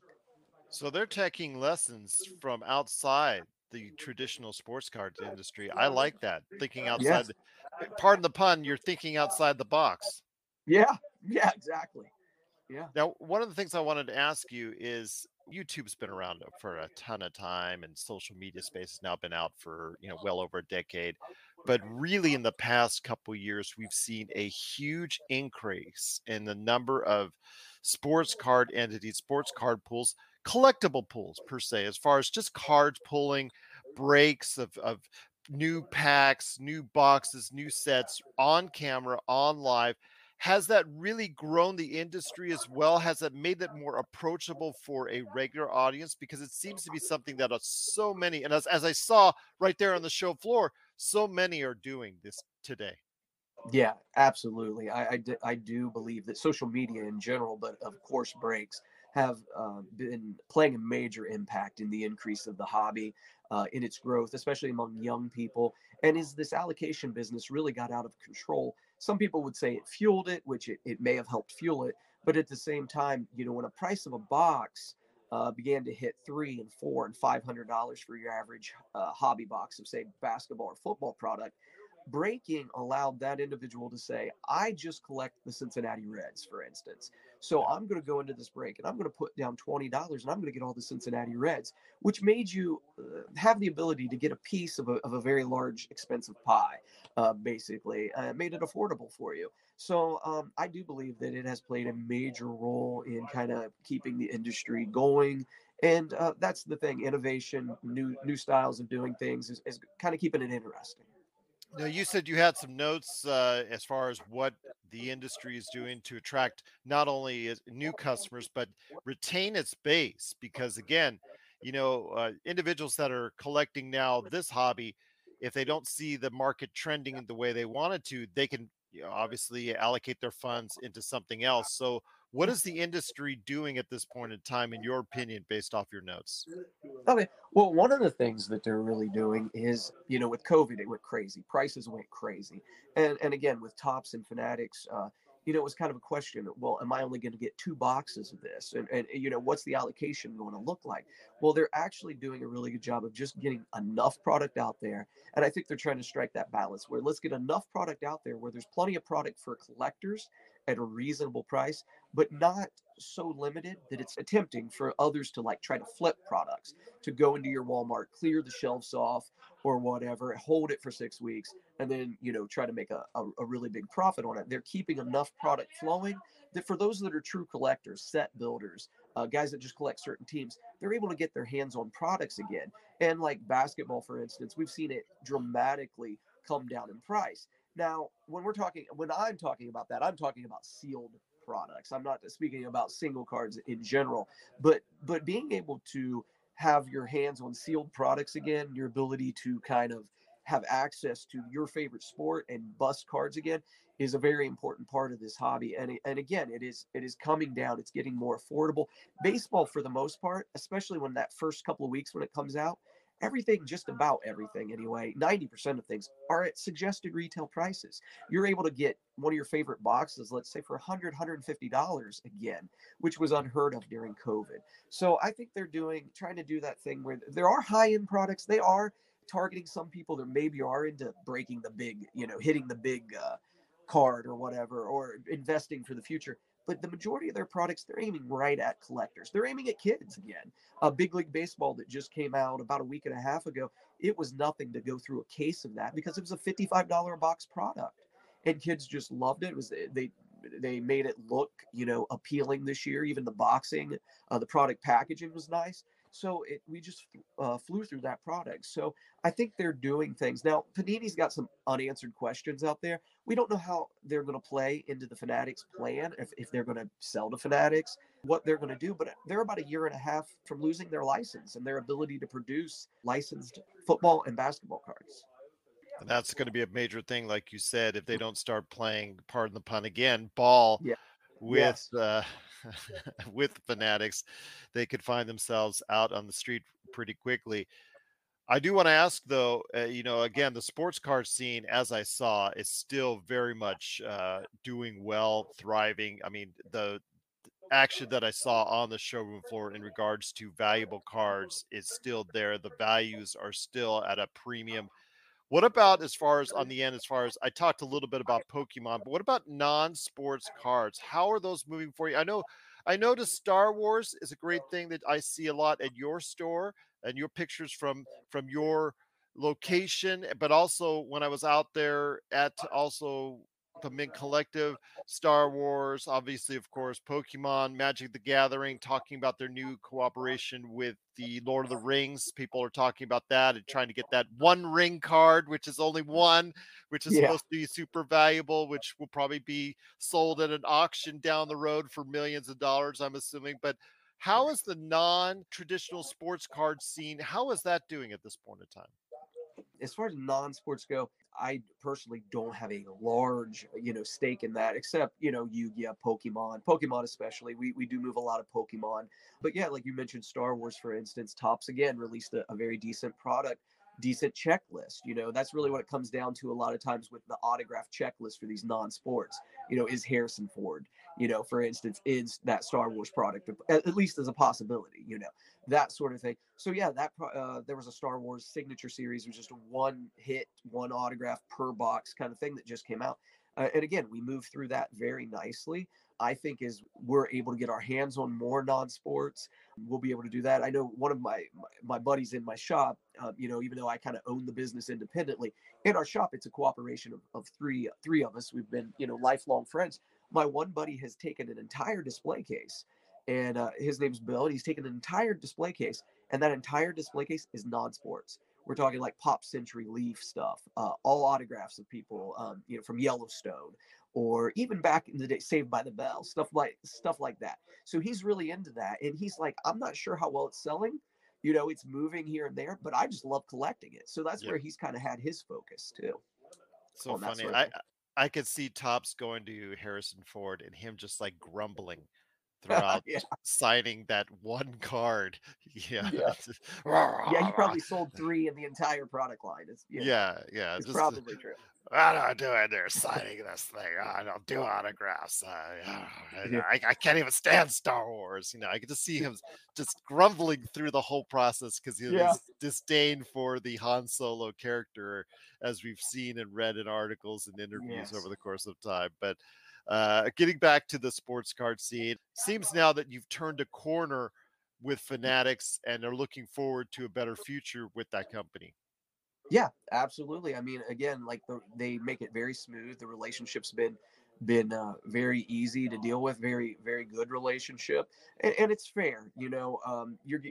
So they're taking lessons from outside the traditional sports card industry. I like that. Thinking outside. Yes. The, pardon the pun. You're thinking outside the box. Yeah, yeah, exactly. Yeah. Now, one of the things I wanted to ask you is YouTube's been around for a ton of time, and social media space has now been out for you know well over a decade. But really, in the past couple years, we've seen a huge increase in the number of sports card entities, sports card pools, collectible pools per se, as far as just cards pulling breaks of, of new packs, new boxes, new sets on camera, on live. Has that really grown the industry as well? Has it made it more approachable for a regular audience? Because it seems to be something that uh, so many, and as, as I saw right there on the show floor, so many are doing this today. Yeah, absolutely. I, I, d- I do believe that social media in general, but of course, breaks have uh, been playing a major impact in the increase of the hobby, uh, in its growth, especially among young people. And as this allocation business really got out of control, some people would say it fueled it, which it, it may have helped fuel it. But at the same time, you know, when a price of a box uh, began to hit three and four and five hundred dollars for your average uh, hobby box of say basketball or football product, breaking allowed that individual to say, I just collect the Cincinnati Reds, for instance. So I'm going to go into this break and I'm going to put down $20 and I'm going to get all the Cincinnati Reds, which made you uh, have the ability to get a piece of a, of a very large, expensive pie, uh, basically. Uh, made it affordable for you. So um, I do believe that it has played a major role in kind of keeping the industry going. And uh, that's the thing innovation, new new styles of doing things is, is kind of keeping it interesting. Now, you said you had some notes uh, as far as what the industry is doing to attract not only new customers, but retain its base. Because again, you know, uh, individuals that are collecting now this hobby, if they don't see the market trending the way they wanted to, they can you know, obviously allocate their funds into something else. So, what is the industry doing at this point in time, in your opinion, based off your notes? Okay. Well, one of the things that they're really doing is, you know, with COVID, it went crazy. Prices went crazy. And and again, with Topps and Fanatics, uh, you know, it was kind of a question. Well, am I only going to get two boxes of this? And and you know, what's the allocation going to look like? Well, they're actually doing a really good job of just getting enough product out there. And I think they're trying to strike that balance where let's get enough product out there where there's plenty of product for collectors at a reasonable price, but not so limited that it's tempting for others to like try to flip products to go into your Walmart, clear the shelves off or whatever, hold it for six weeks, and then you know try to make a, a, a really big profit on it. They're keeping enough product flowing that for those that are true collectors, set builders, uh, guys that just collect certain teams, they're able to get their hands on products again. And like basketball, for instance, we've seen it dramatically come down in price. Now, when we're talking, when I'm talking about that, I'm talking about sealed products. I'm not speaking about single cards in general, but but being able to have your hands on sealed products again, your ability to kind of have access to your favorite sport and bust cards again is a very important part of this hobby. And and again it is it is coming down. It's getting more affordable. Baseball for the most part especially when that first couple of weeks when it comes out everything just about everything anyway 90% of things are at suggested retail prices. You're able to get one of your favorite boxes let's say for 100 150 dollars again which was unheard of during covid. So i think they're doing trying to do that thing where there are high end products they are targeting some people that maybe are into breaking the big you know hitting the big uh, card or whatever or investing for the future but the majority of their products they're aiming right at collectors. They're aiming at kids again. A big league baseball that just came out about a week and a half ago it was nothing to go through a case of that because it was a $55 a box product. And kids just loved it, it was they they made it look you know appealing this year. Even the boxing uh, the product packaging was nice. So it we just uh, flew through that product. So i think they're doing things. Now panini's got some unanswered questions out there we don't know how they're going to play into the fanatics plan if, if they're going to sell to fanatics what they're going to do but they're about a year and a half from losing their license and their ability to produce licensed football and basketball cards And that's going to be a major thing, like you said, if they don't start playing, pardon the pun again, ball Yeah. with Yes. uh, with fanatics, they could find themselves out on the street pretty quickly. I do want to ask though, uh, you know, again, the sports card scene, as I saw, is still very much uh, doing well, thriving. I mean, the action that I saw on the showroom floor in regards to valuable cards is still there. The values are still at a premium. What about as far as on the end, as far as I talked a little bit about Pokemon, but what about non-sports cards? How are those moving for you? I know I noticed Star Wars is a great thing that I see a lot at your store and your pictures from from your location, eh, but also when I was out there at also the Mint Collective, Star Wars, obviously, of course, Pokemon, Magic the Gathering, talking about their new cooperation with the Lord of the Rings. People are talking about that and trying to get that one ring card, which is only mm. one, which is Yeah. supposed to be super valuable, which will probably be sold at an auction down the road for millions of dollars, I'm assuming. But how is the non-traditional sports card scene? How is that doing at this point in time? as far as non-sports go, I personally don't have a large, you know, stake in that, except you know, Yu-Gi-Oh, Pokemon, Pokemon especially. We we do move a lot of Pokemon, but yeah, like you mentioned, Star Wars, for instance, Topps again released a, a very decent product, decent checklist. You know, that's really what it comes down to a lot of times with the autograph checklist for these non-sports. You know, is Harrison Ford, you know, for instance, is that Star Wars product at, least as a possibility. You know, that sort of thing. So yeah, that uh, there was a Star Wars signature series, which was just one hit, one autograph per box kind of thing that just came out. Uh, and again, we moved through that very nicely. I think as we're able to get our hands on more non-sports, we'll be able to do that. I know one of my my, my buddies in my shop, uh, you know, even though I kind of own the business independently, in our shop it's a cooperation of, of three three of us. We've been you know lifelong friends. My one buddy has taken an entire display case and uh, his name's Bill, and he's taken an entire display case, and that entire display case is non-sports. We're talking like Pop Century Leaf stuff, uh, all autographs of people, um, you know, from Yellowstone, or even back in the day, Saved by the Bell, stuff like stuff like that. So he's really into that, and he's like, I'm not sure how well it's selling, you know, it's moving here and there, but I just love collecting it. So that's where he's kind of had his focus too. So funny. I. I could see Topps going to Harrison Ford and him just like grumbling throughout Yeah. signing that one card. Yeah. Yeah. Yeah, he probably sold three in the entire product line. It's yeah, Yeah, yeah. it's just, uh, probably true. What am I doing there signing this thing? I don't do autographs. Yeah. I, I can't even stand Star Wars. You know, I could just see him just grumbling through the whole process because he Yeah. disdain for the Han Solo character, as we've seen and read in articles and interviews Yes. over the course of time. But uh, getting back to the sports card scene, seems now that you've turned a corner with Fanatics and are looking forward to a better future with that company. Yeah, absolutely. I mean, again, like the, they make it very smooth. The relationship's been been uh, very easy to deal with. Very very good relationship, and, and it's fair. You know, um, you're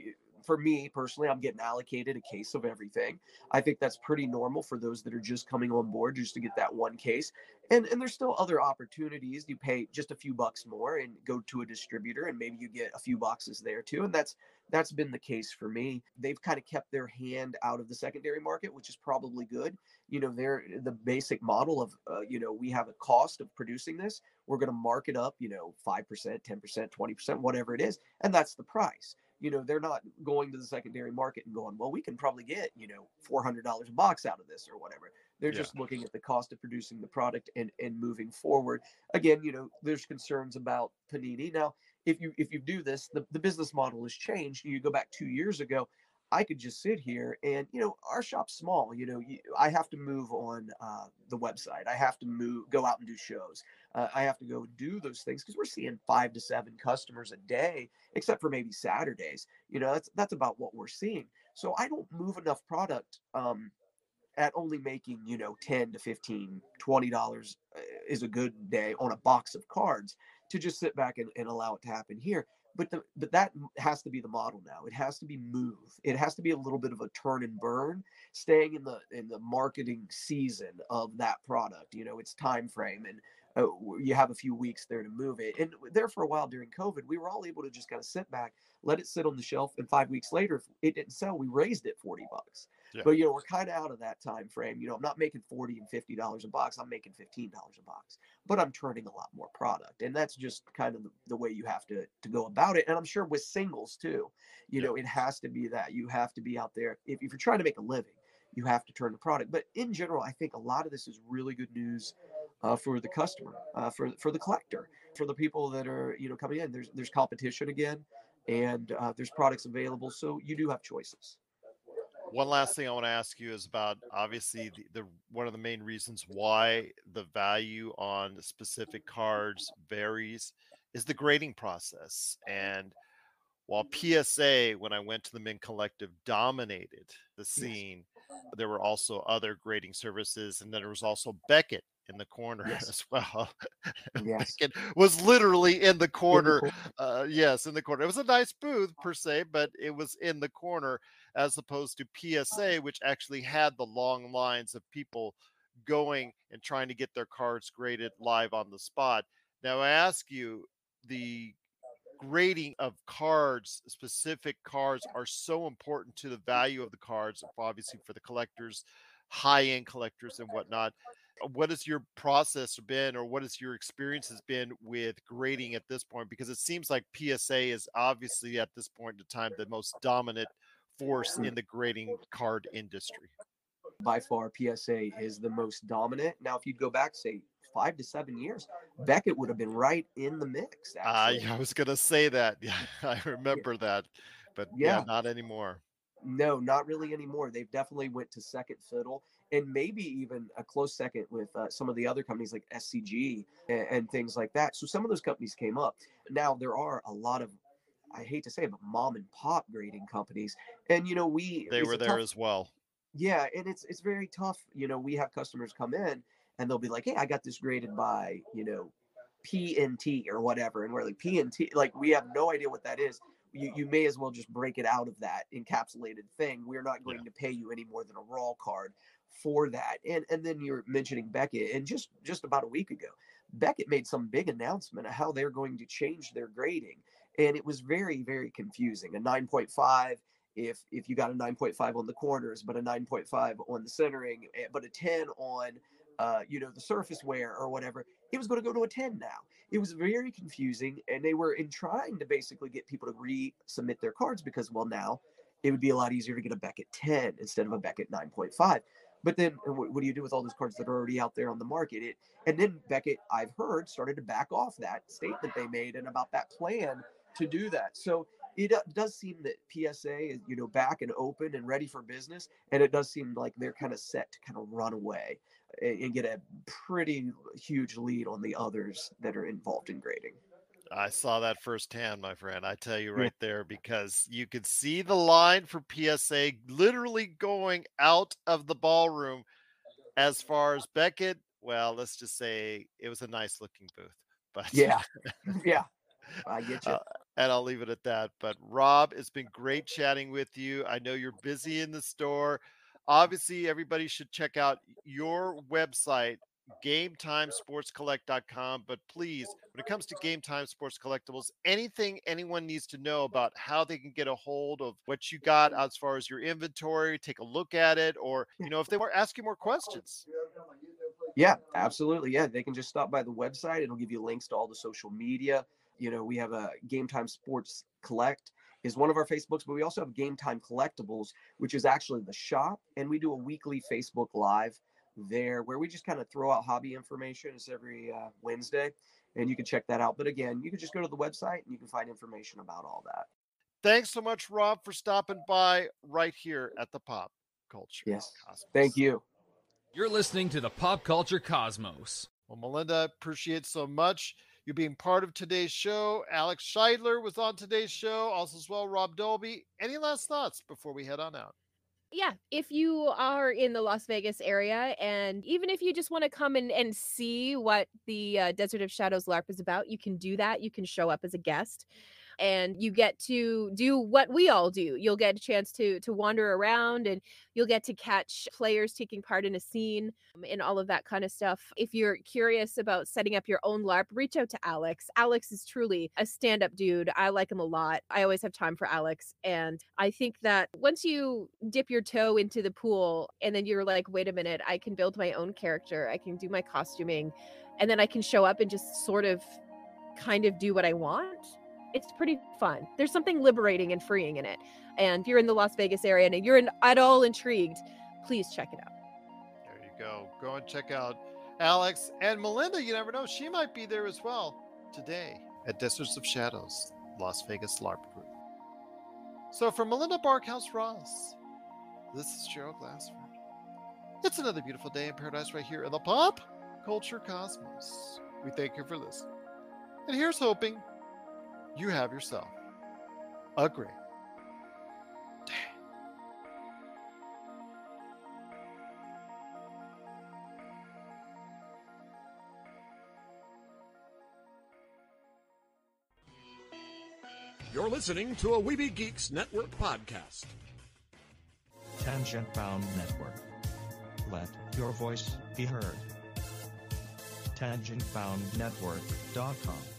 for me personally, I'm getting allocated a case of everything. I think that's pretty normal for those that are just coming on board just to get that one case. And and there's still other opportunities. You pay just a few bucks more and go to a distributor, and maybe you get a few boxes there too. And that's that's been the case for me. They've kind of kept their hand out of the secondary market, which is probably good. You know, they're the basic model of, uh, you know, we have a cost of producing this. We're going to mark it up, you know, 5%, 10%, 20%, whatever it is. And that's the price. You know, they're not going to the secondary market and going, well, we can probably get, you know, $400 a box out of this or whatever. They're Yeah. just looking at the cost of producing the product and, and moving forward. Again, you know, there's concerns about Panini. Now, if you if you do this, the, the business model has changed. You go back two years ago, I could just sit here and you know our shop's small. You know, you, I have to move on uh, the website. I have to move, go out and do shows. Uh, I have to go do those things because we're seeing five to seven customers a day, except for maybe Saturdays. You know, that's that's about what we're seeing. So I don't move enough product. Um, at only making you know 10 to 15 20 dollars uh, is a good day on a box of cards to just sit back and, and allow it to happen here. But the but that has to be the model now. It has to be move. It has to be a little bit of a turn and burn staying in the in the marketing season of that product. You know its time frame and uh, you have a few weeks there to move it. And there for a while during covid we were all able to just kind of sit back let it sit on the shelf and five weeks later if it didn't sell we raised it 40 bucks Yeah. but you know we're kind of out of that time frame you know i'm not making 40 and 50 dollars a box i'm making 15 dollars a box but i'm turning a lot more product and that's just kind of the, the way you have to to go about it and i'm sure with singles too you Yeah. know it has to be that you have to be out there if, if you're trying to make a living you have to turn the product but in general i think a lot of this is really good news uh, for the customer, uh, for for the collector, for the people that are you know coming in. There's there's competition again, and uh, there's products available, so you do have choices. One last thing I want to ask you is about obviously the, the one of the main reasons why the value on specific cards varies is the grading process. And while PSA, when I went to the Mint Collective, dominated the scene, there were also other grading services, and then there was also Beckett in the corner Yes. as well. Yes. Beckett was literally in the In the corner uh, yes, in the corner. It was a nice booth per se, but it was in the corner as opposed to PSA, which actually had the long lines of people going and trying to get their cards graded live on the spot. Now, I ask you, the grading of cards, specific cards, are so important to the mm. value of the cards, obviously for the collectors, high end collectors, and whatnot. Uh, what has your process been or what has your experience has been with grading at this point? Because it seems like psa is obviously at this point in time the most dominant force mm. in the grading card industry. By far PSA is the most dominant. Now, if you'd go back, say five to seven years, Beckett would have been right in the mix. uh, yeah, i was gonna say that yeah i remember that but yeah, Yeah. not anymore No, not really anymore. They've definitely went to second fiddle, and maybe even a close second with uh, some of the other companies like SCG and, and things like that. So some of those companies came up. Now there are a lot of, I hate to say it, but mom and pop grading companies, and you know we they were there tough- as well Yeah, and it's it's very tough. You know, we have customers come in and they'll be like, "Hey, I got this graded by you know PNT or whatever," and we're like, "PNT?" Like we have no idea what that is. You you may as well just break it out of that encapsulated thing. We're not going to pay you any more than a raw card for that. And and then you're mentioning Beckett, and just just about a week ago, Beckett made some big announcement of how they're going to change their grading, and it was very very confusing. A 9.5 if if you got a 9.5 on the corners but a 9.5 on the centering eh, but a 10 on uh, you know the surface wear or whatever it was going to go to a 10 now. It was very confusing and they were in trying to basically get people to resubmit their cards because well now it would be a lot easier to get a beckett 10 instead of a beckett 9.5 but then uh, what, what do you do with all those cards that are already out there on the market? It and then beckett i've heard started to back off that statement they made and about that plan to do that. So it does seem that PSA is, you know, back and open and ready for business, and it does seem like they're kind of set to kind of run away and, get a pretty huge lead on the others that are involved in grading. I saw that firsthand, my friend. I tell you right there because you could see the line for PSA literally going out of the ballroom. As far as Beckett, well, let's just say it was a nice looking booth. But Yeah, yeah, I get you. Uh, and I'll leave it at that. But Rob, it's been great chatting with you. I know you're busy in the store. Obviously, everybody should check out your website, oh, GameTimeSportsCollect.com. But please, when it comes to Game Time Sports Collectibles, anything anyone needs to know about how they can get a hold of what you got as far as your inventory, take a look at it, or you know, if they want to ask you more questions. Yeah, absolutely. Yeah, they can just stop by the website. It'll give you links to all the social media. You know, we have a Game Time Sports Collect is one of our Facebooks, but we also have Game Time Collectibles, which is actually the shop, and we do a weekly Facebook Live there where we just kind of throw out hobby information. It's every uh, Wednesday, and you can check that out. But again, you can just go to the website and you can find information about all that. Thanks so much, Rob, for stopping by right here at the Pop Culture. Yes. Cosmos. Thank you. You're listening to the Pop Culture Cosmos. Well, Melinda, appreciate so much you being part of today's show. Alex Scheidler was on today's show, also as well Rob Dolby. Any last thoughts before we head on out? yeah if you are in the las vegas area and even if you just want to come and, and see what the uh, desert of shadows larp is about you can do that you can show up as a guest and you get to do what we all do. You'll get a chance to to wander around and you'll get to catch players taking part in a scene um, and all of that kind of stuff. If you're curious about setting up your own larp reach out to alex. Alex is truly a stand-up dude. I like him a lot. I always have time for alex and i think that once you dip your toe into the pool and then you're like wait a minute i can build my own character. I can do my costuming and then i can show up and just sort of kind of do what i want it's pretty fun. There's something liberating and freeing in it. And if you're in the Las Vegas area and you're in, at all intrigued, please check it out. There you go. Go and check out Alex, and Melinda. You never know; she might be there as well today at Deserts of Shadows, Las Vegas LARP group. So, for Melinda Barkhouse Ross, this is Gerald Glassford. It's another beautiful day in paradise right here in the pop culture cosmos. We thank you for listening. And here's hoping you have yourself a great day. You're listening to a Weeby Geeks Network podcast. Tangent Bound Network. Let your voice be heard. TangentBoundNetwork.com.